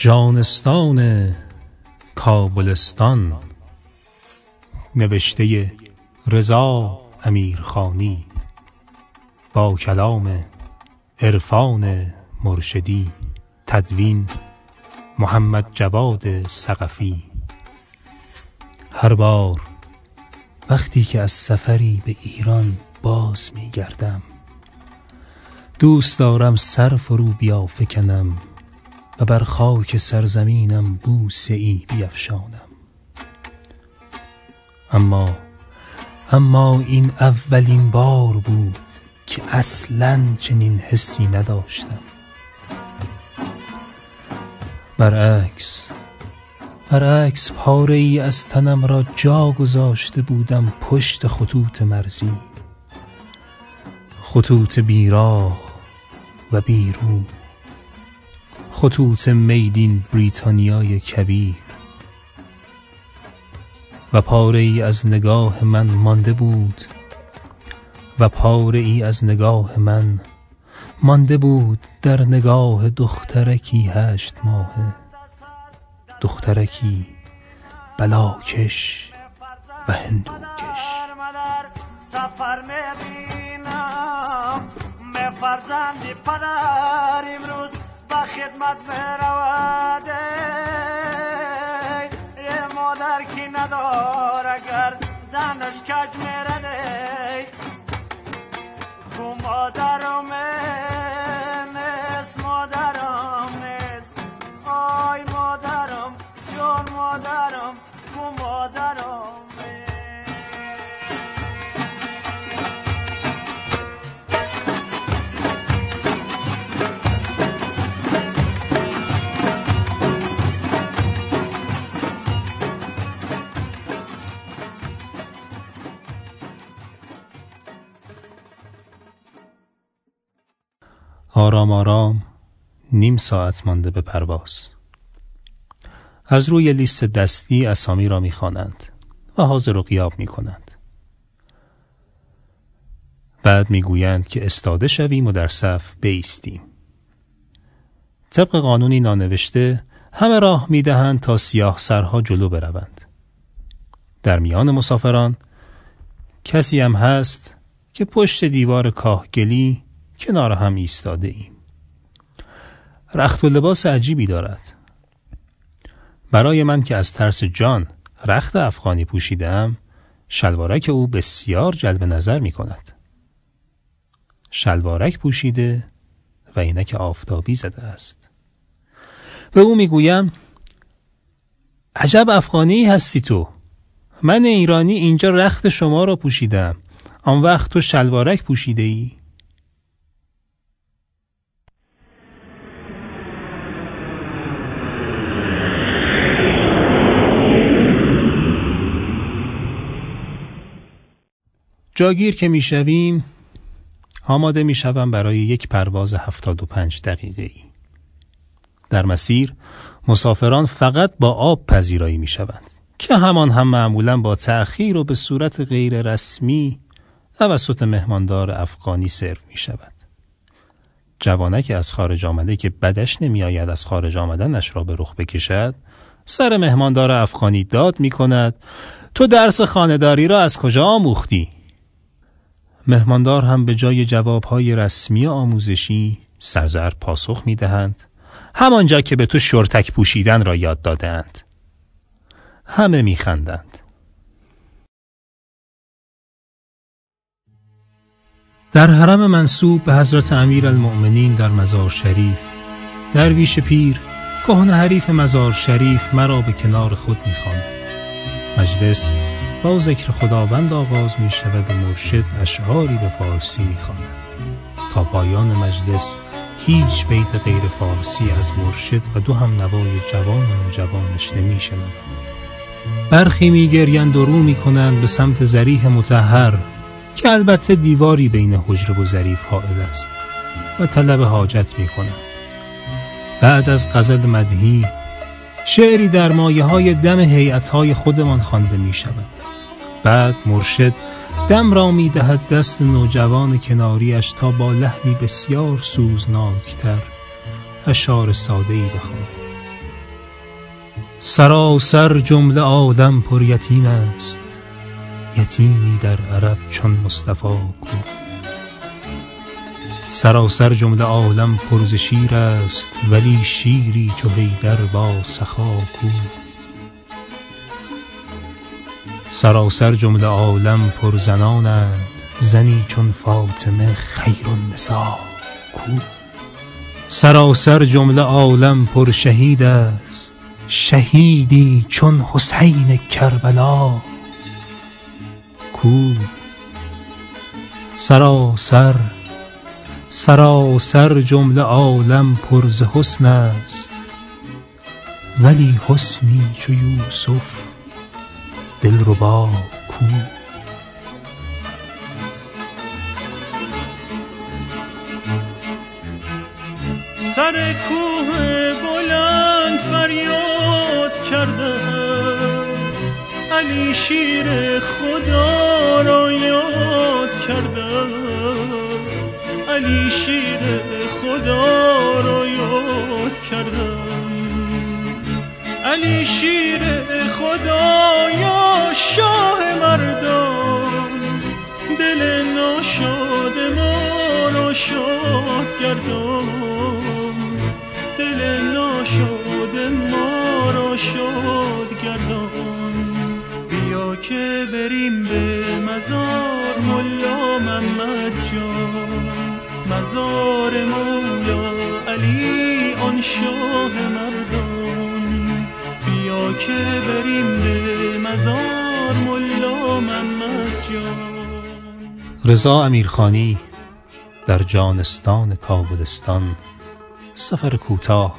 جانستان کابلستان. نوشته رضا امیرخانی. با کلام عرفان مرشدی. تدوین محمد جواد سقفی. هر بار وقتی که از سفری به ایران باز می گردم دوست دارم سر فرو بیافکنم. و بر خاک سرزمینم بوسه ای بیفشانم. اما اما این اولین بار بود که اصلا چنین حسی نداشتم. برعکس برعکس پاره ای از تنم را جا گذاشته بودم پشت خطوط مرزی. خطوط بیراه و بیرو خطوط میدین بریتانیای کبیر. و پاره ای از نگاه من مانده بود. و پاره ای از نگاه من مانده بود در نگاه دخترکی هشت ماهه. دخترکی بلاکش و هندوکش. سفر می‌بینم فرزندی پدر امروز به خدمت برود مادر کی ندار اگر دنش کج میرده. کو مادرم نیست مادرم نیست. آی مادرم جان مادرم کو آرام آرام نیم ساعت مانده به پرواز از روی لیست دستی اسامی را می‌خوانند و حاضر و قیاب می کنند. بعد می‌گویند که استاده شویم و در صف بیستیم. طبق قانونی نانوشته همه راه می‌دهند تا سیاه سرها جلو بروند. در میان مسافران کسی هم هست که پشت دیوار کاهگلی کنار هم ایستاده ایم. رخت و لباس عجیبی دارد. برای من که از ترس جان رخت افغانی پوشیدم شلوارک او بسیار جلب نظر می کند. شلوارک پوشیده و اینک آفتابی زده است. به او می‌گویم عجب افغانی هستی تو من ایرانی اینجا رخت شما را پوشیدم آن وقت تو شلوارک پوشیده ای جاگیر که می‌شویم آماده می‌شوم برای یک پرواز 75 دقیقه ای. در مسیر مسافران فقط با آب پذیرایی می شوند که همان هم معمولا با تأخیر و به صورت غیر رسمی توسط مهماندار افغانی سرو می شود. جوانک از خارج آمده که بدش نمی آید از خارج آمدنش را به رخ بکشد سر مهماندار افغانی داد می کند تو درس خانداری را از کجا آموختی؟ مهماندار هم به جای جوابهای رسمی آموزشی سرزر پاسخ می دهند همانجا که به تو شرتک پوشیدن را یاد دادند همه می خندند. در حرم منصوب به حضرت امیر المؤمنین در مزار شریف درویش پیر کهن حریف مزار شریف مرا به کنار خود می‌خواند. مجلس با ذکر خداوند آغاز می شود و مرشد اشعاری به فارسی می خواند. تا پایان مجلس هیچ بیت غیر فارسی از مرشد و دو هم نوای جوان و جوانش نمی شنود. برخی می گریند و رو می کنند به سمت زریح متحر که البته دیواری بین حجره و ظریف حائل است و طلب حاجت می کنند. بعد از غزل مدهی شعری در مایه های دم حیعت های خودمان خوانده می شود بعد مرشد دم را می دهد دست نوجوان کناریش تا با لحنی بسیار سوزناکتر اشار ساده ای بخواند. سراسر جمله عالم پر یتیم است. یتیمی در عرب چون مصطفی کو. سراسر جمله عالم پر ز شیر است ولی شیری چو حیدر با سخا کو. سراسر جمله عالم پر زنانند زنی چون فاطمه خیر النساء. کو؟ سراسر جمله عالم پر شهید است شهیدی چون حسین کربلا. کو؟ سراسر سراسر جمله عالم پر ز حسن است ولی حسنی چو یوسف دلربا کو. سر کوه بلند فریاد کردم. علی شیر خدا را یاد کردم. علی شیر خدا را یاد کردم. علی شیر خدا یا شاه مردان دل ناشاد ما را شاد گردان دل ناشاد ما را شاد گردان بیا که بریم به مزار ملا محمد جان. مزار مولا علی آن شاه مردان که بریم به مزار ملا محمد رضا امیرخانی در جانستان کابلستان سفر کوتاه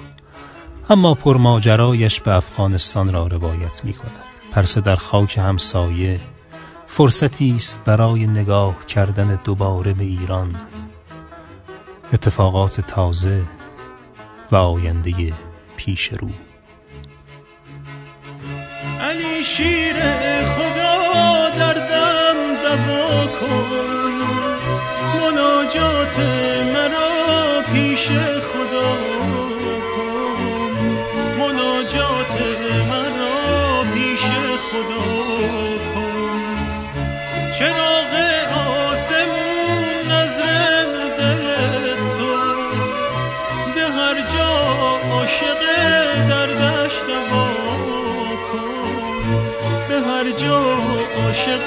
اما پرماجرایش به افغانستان را روایت می کند پرسه در خاک همسایه فرصتی است برای نگاه کردن دوباره به ایران. اتفاقات تازه و آینده پیش رو. شیر خدا دردم دوا کن. مناجات مرا پیش خدا عاشق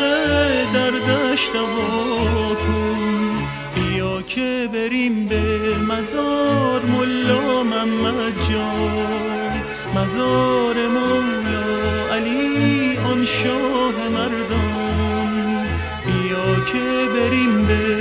دردش دوا کن بیا که بریم به مزار ملا محمد جان. مزار مولا علی آن شاه مردان. بیا که بریم به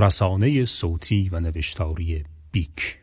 رسانه صوتی و نوشتاری بیک.